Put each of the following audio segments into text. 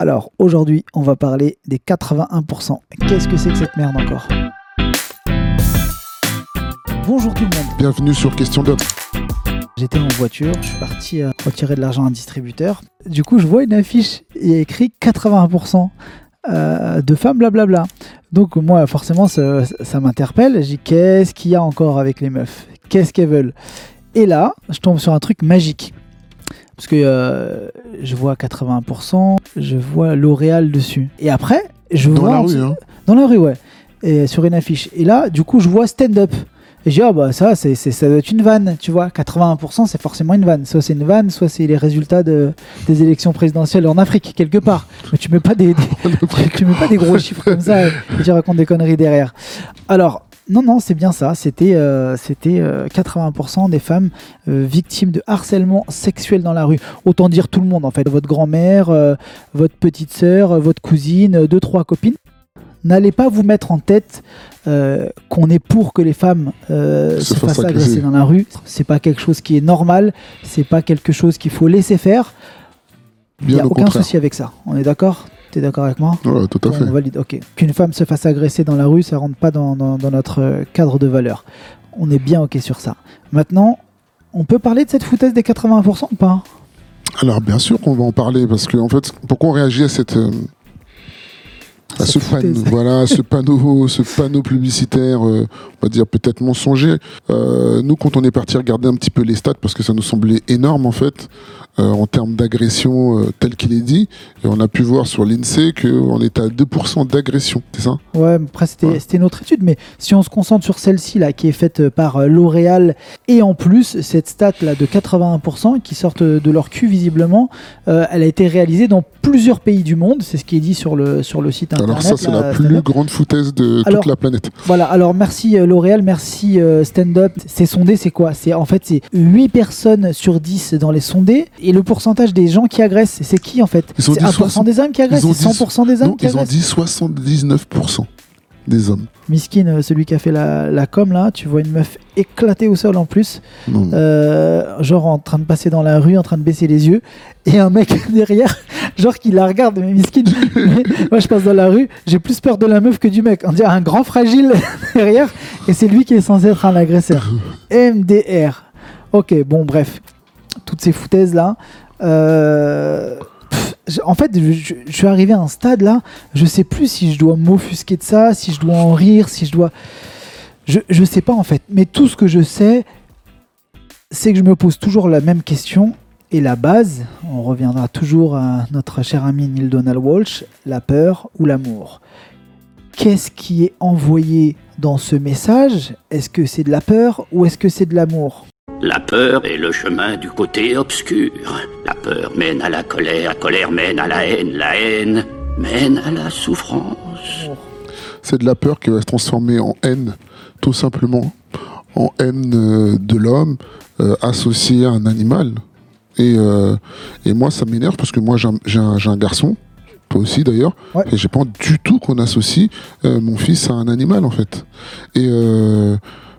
Alors aujourd'hui, on va parler des 81%. Qu'est-ce que c'est que cette merde encore? Bonjour tout le monde. Bienvenue sur Question d'Homme. J'étais en voiture, je suis parti euh, retirer de l'argent à un distributeur. Du coup, je vois une affiche, il y a écrit 81% euh, de femmes, blablabla. Donc moi, forcément, ça, ça m'interpelle. Je dis, qu'est-ce qu'il y a encore avec les meufs? Qu'est-ce qu'elles veulent? Et là, je tombe sur un truc magique. Parce que euh, je vois 80%, je vois L'Oréal dessus. Et après, je Dans vois... la en rue, hein. Dans la rue, ouais. Et sur une affiche. Et là, du coup, je vois stand-up. Et je dis, ah bah ça, c'est, ça doit être une vanne, tu vois. 80%, c'est forcément une vanne. Soit c'est une vanne, soit c'est les résultats de, des élections présidentielles en Afrique, quelque part. Mais tu mets pas des, des- tu mets pas des gros chiffres comme ça et tu racontes des conneries derrière. Alors, non, non, c'est bien ça. C'était, euh, c'était euh, 80% des femmes euh, victimes de harcèlement sexuel dans la rue. Autant dire tout le monde, en fait. Votre grand-mère, euh, votre petite sœur, euh, votre cousine, euh, deux, trois copines. N'allez pas vous mettre en tête euh, qu'on est pour que les femmes euh, Se se fassent agresser. dans la rue. C'est pas quelque chose qui est normal. C'est pas quelque chose qu'il faut laisser faire. Il n'y a au aucun contraire. souci avec ça. On est d'accord? T'es d'accord avec moi Ouais, tout à fait. on valide, ok. Qu'une femme se fasse agresser dans la rue, ça rentre pas dans, dans- dans notre euh, cadre de valeur. On est bien ok sur ça. Maintenant, on peut parler de cette foutaise des 80% ou pas? Alors, bien sûr qu'on va en parler parce que, en fait, pourquoi on réagit à cette. À ce panneau, voilà, ce panneau, ce panneau publicitaire, euh, on va dire peut-être mensonger. Euh, nous, quand on est parti regarder un petit peu les stats, parce que ça nous semblait énorme en fait, euh, en termes d'agression tel qu'il est dit, et on a pu voir sur l'INSEE qu'on était à 2% d'agression, c'est ça? Ouais, après c'était Ouais. autre étude, mais si on se concentre sur celle-ci là, qui est faite par L'Oréal, et en plus cette stat là de 81% qui sortent de leur cul visiblement, elle a été réalisée dans plusieurs pays du monde, c'est ce qui est dit sur le sur le site internet. Alors ça, c'est la stand-up. plus grande foutaise de Alors- toute la planète. Voilà, alors merci euh, L'Oréal, merci euh, Stand Up. C'est sondé, c'est quoi? C'est en fait c'est 8 personnes sur 10 dans les sondés et le pourcentage des gens qui agressent, c'est qui en fait? Ils ont C'est dit 1% 60 des hommes qui agressent, ils ont c'est dit- 100% des hommes Non, qui ils ont agressent? dit 79% des hommes. Miskin, euh, celui qui a fait la, la com là, tu vois une meuf éclatée au sol en plus, euh, genre en train de passer dans la rue, en train de baisser les yeux, et un mec derrière, genre qui la regarde, mais Miskin, mais moi je passe dans la rue, j'ai plus peur de la meuf que du mec. On dirait un grand fragile derrière, et c'est lui qui est censé être un agresseur. MDR. Ok, bon, bref, toutes ces foutaises là. Euh, en fait, je, je- je suis arrivé à un stade là, je sais plus si je dois m'offusquer de ça, si je dois en rire, si je dois. Je, je sais pas en fait, mais tout ce que je sais, c'est que je me pose toujours la même question. Et la base, on reviendra toujours à notre cher ami Neil Donald Walsh, la peur ou l'amour. Qu'est-ce qui est envoyé dans ce message? Est-ce que c'est de la peur ou est-ce que c'est de l'amour? La peur est le chemin du côté obscur. La peur mène à la colère, la colère mène à la haine, la haine mène à la souffrance. C'est de la peur qui va se transformer en haine, tout simplement. En haine euh, de l'homme euh, associé à un animal. Et, euh, et moi, ça m'énerve parce que moi, j'ai un, garçon, toi aussi d'ailleurs, Ouais. et j'ai pas du tout qu'on associe euh, mon fils à un animal en fait. Et euh,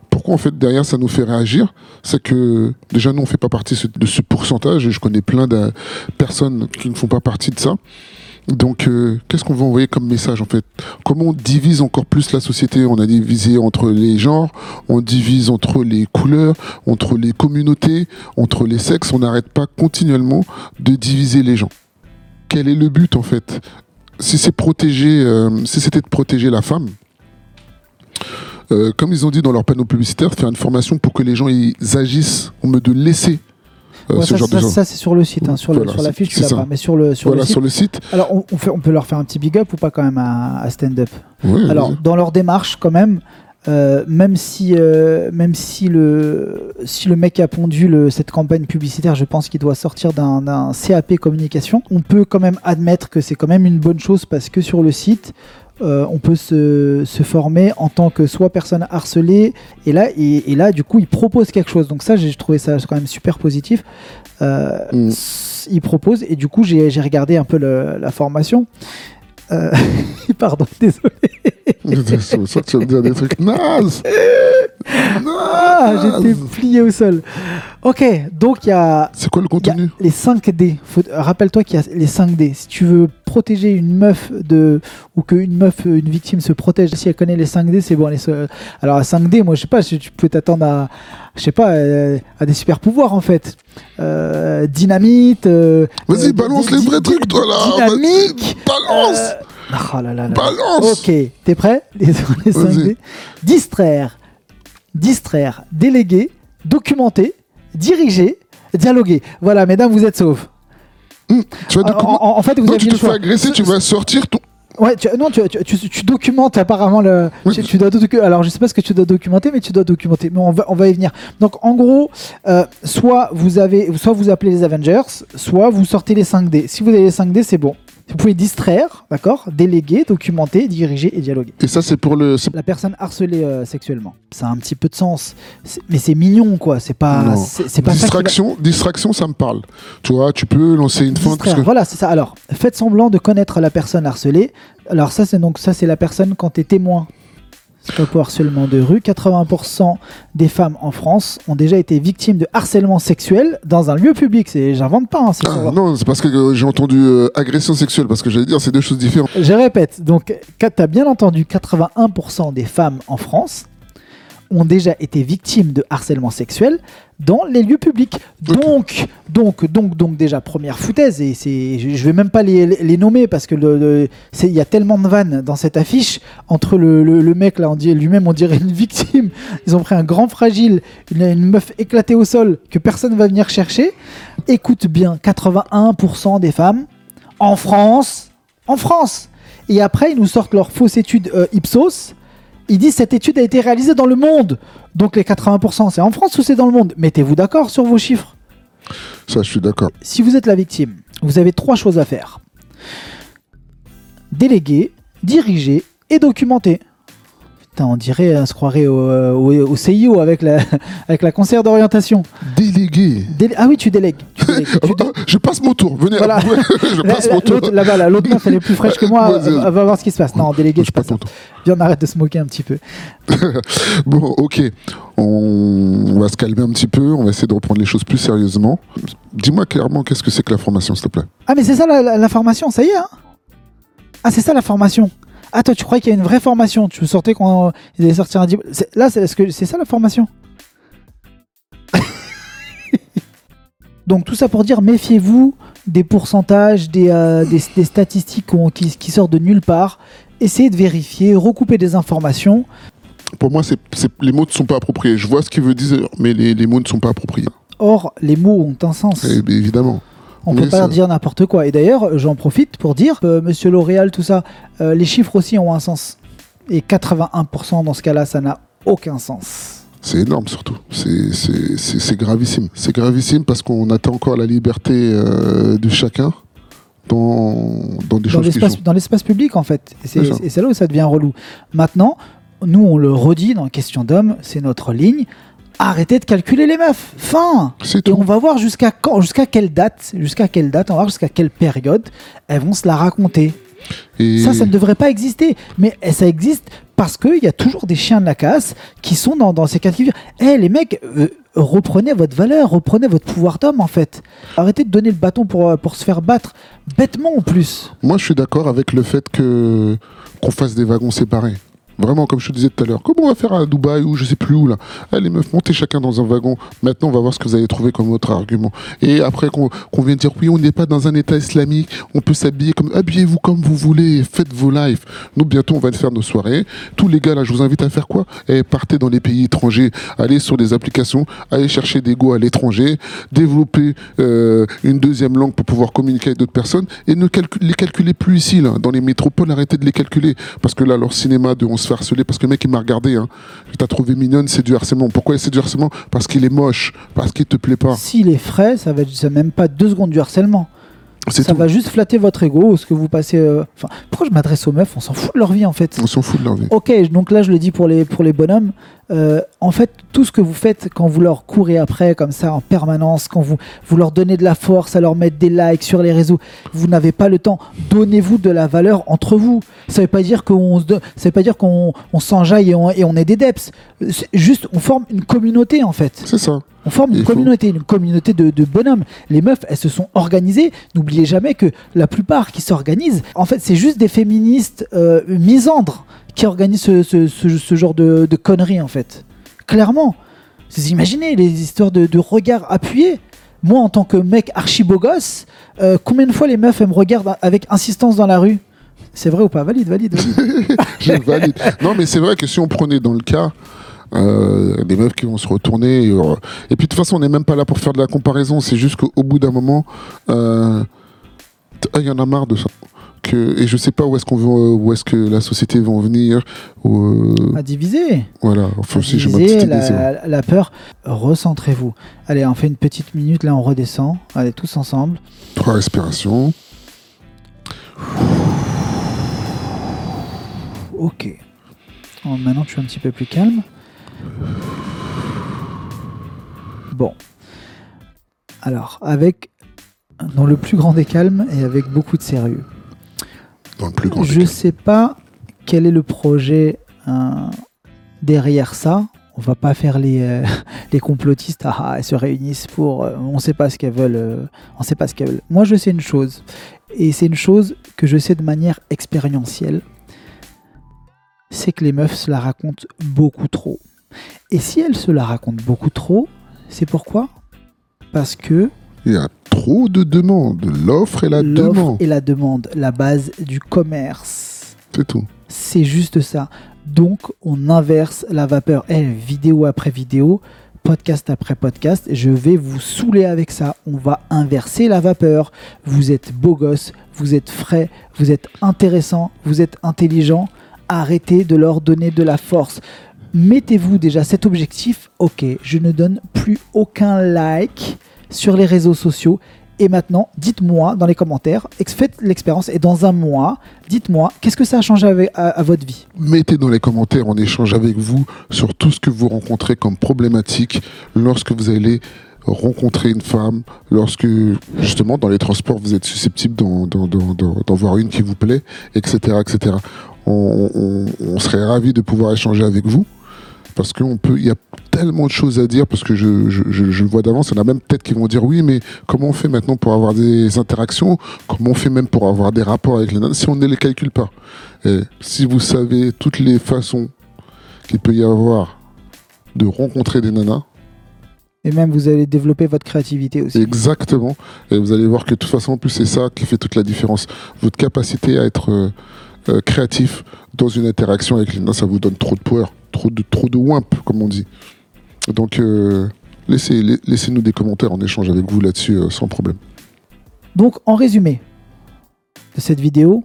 pourquoi en fait derrière ça nous fait réagir? C'est que déjà nous on fait pas partie de ce pourcentage et je connais plein de personnes qui ne font pas partie de ça. Donc, euh, qu'est-ce qu'on va envoyer comme message en fait? Comment on divise encore plus la société? On a divisé entre les genres, on divise entre les couleurs, entre les communautés, entre les sexes. On n'arrête pas continuellement de diviser les gens. Quel est le but en fait? Si c'est protéger, euh, si c'était de protéger la femme, euh, comme ils ont dit dans leur panneau publicitaire, faire une formation pour que les gens ils agissent, on me de laisser Ouais, ce ça, genre ça- de gens. ça, c'est sur le site, hein, sur le- Voilà, sur la fiche, tu l'as pas, mais sur le, sur voilà le site. sur le site. Alors, on, on fait, on peut leur faire un petit big up ou pas quand même à, à Stand Up? Ouais, Alors, dans leur démarche, quand même, euh, même si, euh, même si le, si le mec a pondu le- cette campagne publicitaire, je pense qu'il doit sortir d'un CAP communication, on peut quand même admettre que c'est quand même une bonne chose parce que sur le site, euh, on peut se, se former en tant que soit personne harcelée. Et là et, et là du coup il propose quelque chose. Donc ça j'ai trouvé ça quand même super positif. Euh, Mm. il propose. Et du coup j'ai regardé un peu le- la formation. Euh, pardon désolé. C'est ça que tu vas me dire des trucs nazes. Ah, j'étais plié au sol. Ok, donc il y a, C'est quoi le contenu? les 5D. Faut- Rappelle-toi qu'il y a les 5D. Si tu veux protéger une meuf de ou qu'une meuf, une victime se protège, si elle connaît les 5D, c'est bon. Alors à 5D, moi je sais pas, tu tu peux t'attendre à, je sais pas, euh, à des super pouvoirs en fait. Euh, dynamite. euh, Vas-y, euh, balance les vrais di- trucs, toi, là. Dynamique. Vas-y, Balance Euh, oh là là là. Balance Ok, t'es prêt? Les, les 5D Distraire, distraire, déléguer, documenter, diriger, dialoguer. Voilà, mesdames, vous êtes. Tu vas En, documenter. en- en fait, vous avez tu te fais agresser, tu vas sortir ton. Ouais, tu, non, tu, tu, tu- tu documentes apparemment le. Oui. Tu, dois alors, je sais pas ce que tu dois documenter, mais tu dois documenter. Mais on va, on va y venir. Donc, en gros, euh, soit vous avez, soit vous appelez les Avengers, soit vous sortez les 5D. Si vous avez les 5D, c'est bon. Vous pouvez distraire, d'accord, déléguer, documenter, diriger et dialoguer. Et ça, c'est pour le. La personne harcelée euh, sexuellement. Ça a un petit peu de sens, mais c'est mignon, quoi. C'est pas, c'est pas ça. va- Distraction, distraction, ça me parle. Tu vois, tu peux lancer une feinte. Que... Voilà, c'est ça. Alors, faites semblant de connaître la personne harcelée. Alors ça, c'est donc ça, c'est la personne quand tu es témoin. Pas pour harcèlement de rue. 80% des femmes en France ont déjà été victimes de harcèlement sexuel dans un lieu public. C'est, j'invente pas. hein, c'est Ah, non, c'est parce que euh, j'ai entendu euh, agression sexuelle, parce que j'allais dire, c'est deux choses différentes. Je répète. Donc, tu as bien entendu, 81% des femmes en France ont déjà été victimes de harcèlement sexuel dans les lieux publics. Donc, donc, donc, donc déjà première foutaise et c'est, je vais même pas les, les nommer parce que le, le- c'est- il y a tellement de vannes dans cette affiche entre le, le- le mec là, on dit lui-même, on dirait une victime. Ils ont pris un grand fragile, une, une meuf éclatée au sol que personne va venir chercher. Écoute bien, 81% des femmes en France, en France. Et après, ils nous sortent leur fausse étude euh, Ipsos. Ils disent cette étude a été réalisée dans le monde. Donc les 80%, c'est en France ou c'est dans le monde? Mettez-vous d'accord sur vos chiffres. Ça, je suis d'accord. Si vous êtes la victime, vous avez trois choses à faire. Déléguer, diriger et documenter. Putain, on dirait, on se croirait au, au- au CIO avec la, avec la conseillère d'orientation. Délégué. Délé- ah oui, tu délègues. Tu délègues. Tu dé- je passe mon tour. Venez. Voilà. je passe mon tour. l'autre- Là-bas, là, l'autre meuf, elle est plus fraîche que moi. Elle va voir ce qui se passe. Non, délégué, Je pas passe ça. mon tour. Viens, on arrête de se moquer un petit peu. Bon, ok. On... on va se calmer un petit peu. On va essayer de reprendre les choses plus sérieusement. Dis-moi clairement, qu'est-ce que c'est que la formation, s'il te plaît? Ah, mais c'est ça la, la- la formation, ça y est, hein Ah, c'est ça la formation. Ah, toi, tu croyais qu'il y a une vraie formation Tu sortais quand euh, ils allaient sortir un diplôme. Là, c'est que c'est ça la formation? Donc, tout ça pour dire, méfiez-vous des pourcentages, des, euh, des, des statistiques qui, qui sortent de nulle part. Essayez de vérifier, recouper des informations. Pour moi, les mots ne sont pas appropriés. Je vois ce qu'il veut dire, mais les, les mots ne sont pas appropriés. Or, les mots ont un sens. Eh évidemment. On Oui, peut pas ça- dire n'importe quoi. Et d'ailleurs, j'en profite pour dire, euh, Monsieur L'Oréal, tout ça, euh, les chiffres aussi ont un sens. Et 81% dans ce cas-là, ça n'a aucun sens. C'est énorme surtout. C'est, gravissime. C'est gravissime parce qu'on attend encore la liberté euh, de chacun dans, dans des Dans choses qui dans l'espace public, en fait. Et c'est là où ça devient relou. Maintenant, nous, on le redit dans Question d'homme, c'est notre ligne. Arrêtez de calculer les meufs. Fin. C'est Et on va voir jusqu'à quand, jusqu'à quelle date, jusqu'à quelle date, on va voir jusqu'à quelle période elles vont se la raconter. Et Ça, ça ne devrait pas exister. Mais eh, ça existe parce qu'il y a toujours des chiens de la casse qui sont dans, dans ces cas de figure. Eh, les mecs, euh, reprenez votre valeur, reprenez votre pouvoir d'homme, en fait. Arrêtez de donner le bâton pour, euh, pour se faire battre. Bêtement, en plus. Moi, je suis d'accord avec le fait que qu'on fasse des wagons séparés. Vraiment, comme je te disais tout à l'heure. Comme on va faire à Dubaï ou je sais plus où là. Allez, meufs, montez chacun dans un wagon. Maintenant, on va voir ce que vous allez trouver comme autre argument. Et après qu'on qu'on vienne dire oui, on n'est pas dans un état islamique, on peut s'habiller comme habillez-vous comme vous voulez, faites vos lives. Nous, bientôt, on va faire nos soirées. Tous les gars là, je vous invite à faire quoi Eh, partez dans les pays étrangers, allez sur des applications, allez chercher des go à l'étranger, développer euh, une deuxième langue pour pouvoir communiquer avec d'autres personnes et ne les calculez plus ici là, dans les métropoles. Arrêtez de les calculer parce que là, leur cinéma de on se harceler parce que le mec il m'a regardé, hein, il t'a trouvé mignonne, c'est du harcèlement. Pourquoi c'est du harcèlement? Parce qu'il est moche, parce qu'il te plaît pas. S'il est frais, ça va être même pas deux secondes du harcèlement. Ça tout. va juste flatter votre ego, ce que vous passez. euh, Enfin, pourquoi je m'adresse aux meufs? On s'en fout de leur vie, en fait. On s'en fout de leur vie. Ok, donc là je le dis pour les, pour les bonhommes. Euh, en fait, tout ce que vous faites quand vous leur courez après comme ça en permanence, quand vous, vous leur donnez de la force, à leur mettre des likes sur les réseaux, vous n'avez pas le temps. Donnez-vous de la valeur entre vous. Ça veut pas dire qu'on se, ça veut pas dire qu'on on s'enjaille et on, et on est des deps. Juste, on forme une communauté en fait. C'est ça. On forme une communauté, une communauté de, de bonhommes. Les meufs, elles se sont organisées. N'oubliez jamais que la plupart qui s'organisent, en fait, c'est juste des féministes euh, misandres qui organisent ce, ce- ce- ce genre de, de conneries, en fait. Clairement. Vous imaginez les histoires de, de regards appuyés? Moi, en tant que mec archi beau gosse, euh, combien de fois les meufs, elles me regardent avec insistance dans la rue? C'est vrai ou pas? Valide, valide, valide. Je valide. Non, mais c'est vrai que si on prenait dans le cas euh, des meufs qui vont se retourner, et, euh, et puis de toute façon, on n'est même pas là pour faire de la comparaison. C'est juste qu'au au bout d'un moment, euh, ah, il y en a marre de ça. Que, et je sais pas où est-ce qu'on où est-ce que la société va en venir. ou, euh, à diviser. voilà. Enfin, si j'ai ma petite idée, la, la peur, recentrez-vous. Allez, on fait une petite minute, là on redescend. Allez, tous ensemble. Trois respirations. Ok. Bon, maintenant je suis un petit peu plus calme. Bon. Alors, avec dans le plus grand des calmes et avec beaucoup de sérieux. Dans le plus grand. Je des sais pas quel est le projet euh, derrière ça. On va pas faire les, euh, les complotistes. Ah, ah, elles se réunissent pour. euh, on sait pas ce qu'elles veulent. euh, on sait pas ce qu'elles veulent. Moi, je sais une chose. Et c'est une chose que je sais de manière expérientielle. C'est que les meufs se la racontent beaucoup trop. Et si elles se la racontent beaucoup trop, c'est pourquoi? Parce que Il y a trop de demandes. L'offre et la l'offre demande. et la demande, la base du commerce. C'est tout. C'est juste ça. Donc, on inverse la vapeur. Eh, vidéo après vidéo, podcast après podcast, je vais vous saouler avec ça. On va inverser la vapeur. Vous êtes beau gosse, vous êtes frais, vous êtes intéressant, vous êtes intelligent. Arrêtez de leur donner de la force. Mettez-vous déjà cet objectif. Ok, je ne donne plus aucun like sur les réseaux sociaux. Et maintenant, dites-moi dans les commentaires, faites l'expérience et dans un mois, dites-moi qu'est-ce que ça a changé avec- à, votre vie? Mettez dans les commentaires, on échange avec vous sur tout ce que vous rencontrez comme problématique lorsque vous allez rencontrer une femme, lorsque justement dans les transports vous êtes susceptible d'en, voir une qui vous plaît, etc. etc. On, on- on serait ravis de pouvoir échanger avec vous parce qu'on peut, il y a tellement de choses à dire parce que je, je, je, je le vois d'avance. Il y en a même peut-être qui vont dire oui, mais comment on fait maintenant pour avoir des interactions? Comment on fait même pour avoir des rapports avec les nanas si on ne les calcule pas? Et si vous savez toutes les façons qu'il peut y avoir de rencontrer des nanas, Et même vous allez développer votre créativité aussi. exactement, et vous allez voir que de toute façon, en plus, c'est ça qui fait toute la différence. Votre capacité à être euh, euh, créatif dans une interaction avec les nanas, ça vous donne trop de power, trop de, trop de wimp, comme on dit. Donc, euh, laissez, la- laissez-nous des commentaires, en échange avec vous là-dessus, euh, sans problème. Donc, en résumé de cette vidéo,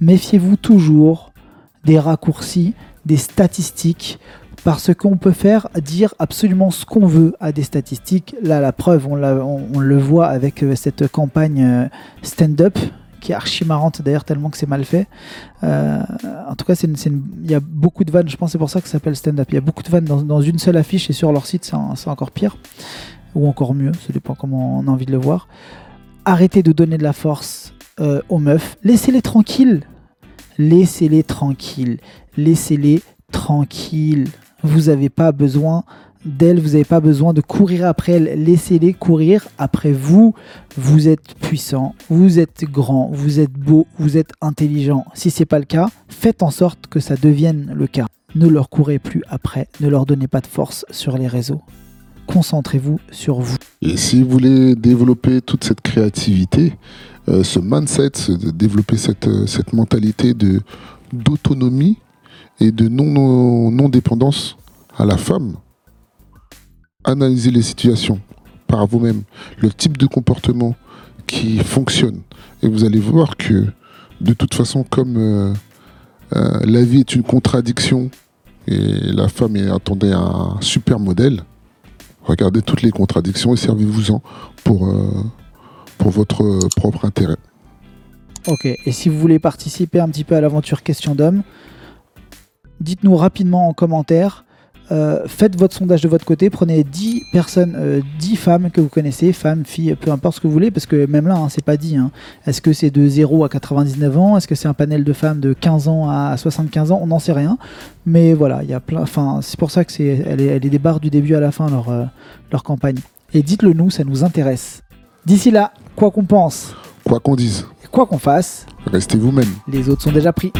méfiez-vous toujours des raccourcis, des statistiques, parce qu'on peut faire dire absolument ce qu'on veut à des statistiques. Là, la preuve, on, le voit avec euh, cette campagne stand-up, qui est archi marrante d'ailleurs, tellement que c'est mal fait. Euh, en tout cas, il y a beaucoup de vannes, je pense c'est pour ça que ça s'appelle stand-up. Il y a beaucoup de vannes dans, une seule affiche et sur leur site, c'est encore pire. Ou encore mieux, ça dépend comment on a envie de le voir arrêtez de donner de la force euh, aux meufs. Laissez-les tranquilles. Laissez-les tranquilles. Laissez-les tranquilles. Vous n'avez pas besoin d'elles, vous n'avez pas besoin de courir après elles. Laissez-les courir après vous. Vous êtes puissant, vous êtes grand, vous êtes beau, vous êtes intelligent. Si c'est pas le cas, faites en sorte que ça devienne le cas. Ne leur courez plus après, ne leur donnez pas de force sur les réseaux. Concentrez-vous sur vous. Et si vous voulez développer toute cette créativité, euh, ce mindset, développer cette, euh, cette mentalité d'autonomie et de non, non-dépendance à la femme, analysez les situations par vous-même, le type de comportement qui fonctionne. Et vous allez voir que, de toute façon, comme euh, euh, la vie est une contradiction et la femme est, attendez, un super modèle, Regardez toutes les contradictions et servez-vous-en pour, euh, pour votre propre intérêt. Ok, et si vous voulez participer un petit peu à l'aventure Question d'homme, dites-nous rapidement en commentaire euh, faites votre sondage de votre côté, prenez 10 personnes, euh, 10 femmes que vous connaissez, femmes, filles, peu importe ce que vous voulez, parce que même là, hein, c'est pas dit. hein. Est-ce que c'est de 0 à 99 ans? Est-ce que c'est un panel de femmes de 15 ans à 75 ans? On n'en sait rien. Mais voilà, il y a plein. Enfin, c'est pour ça que c'est, elle est, elle est des barres du début à la fin leur, euh, leur campagne. Et dites-le nous, ça nous intéresse. D'ici là, quoi qu'on pense, Quoi qu'on dise, quoi qu'on fasse, restez vous-même. les autres sont déjà pris.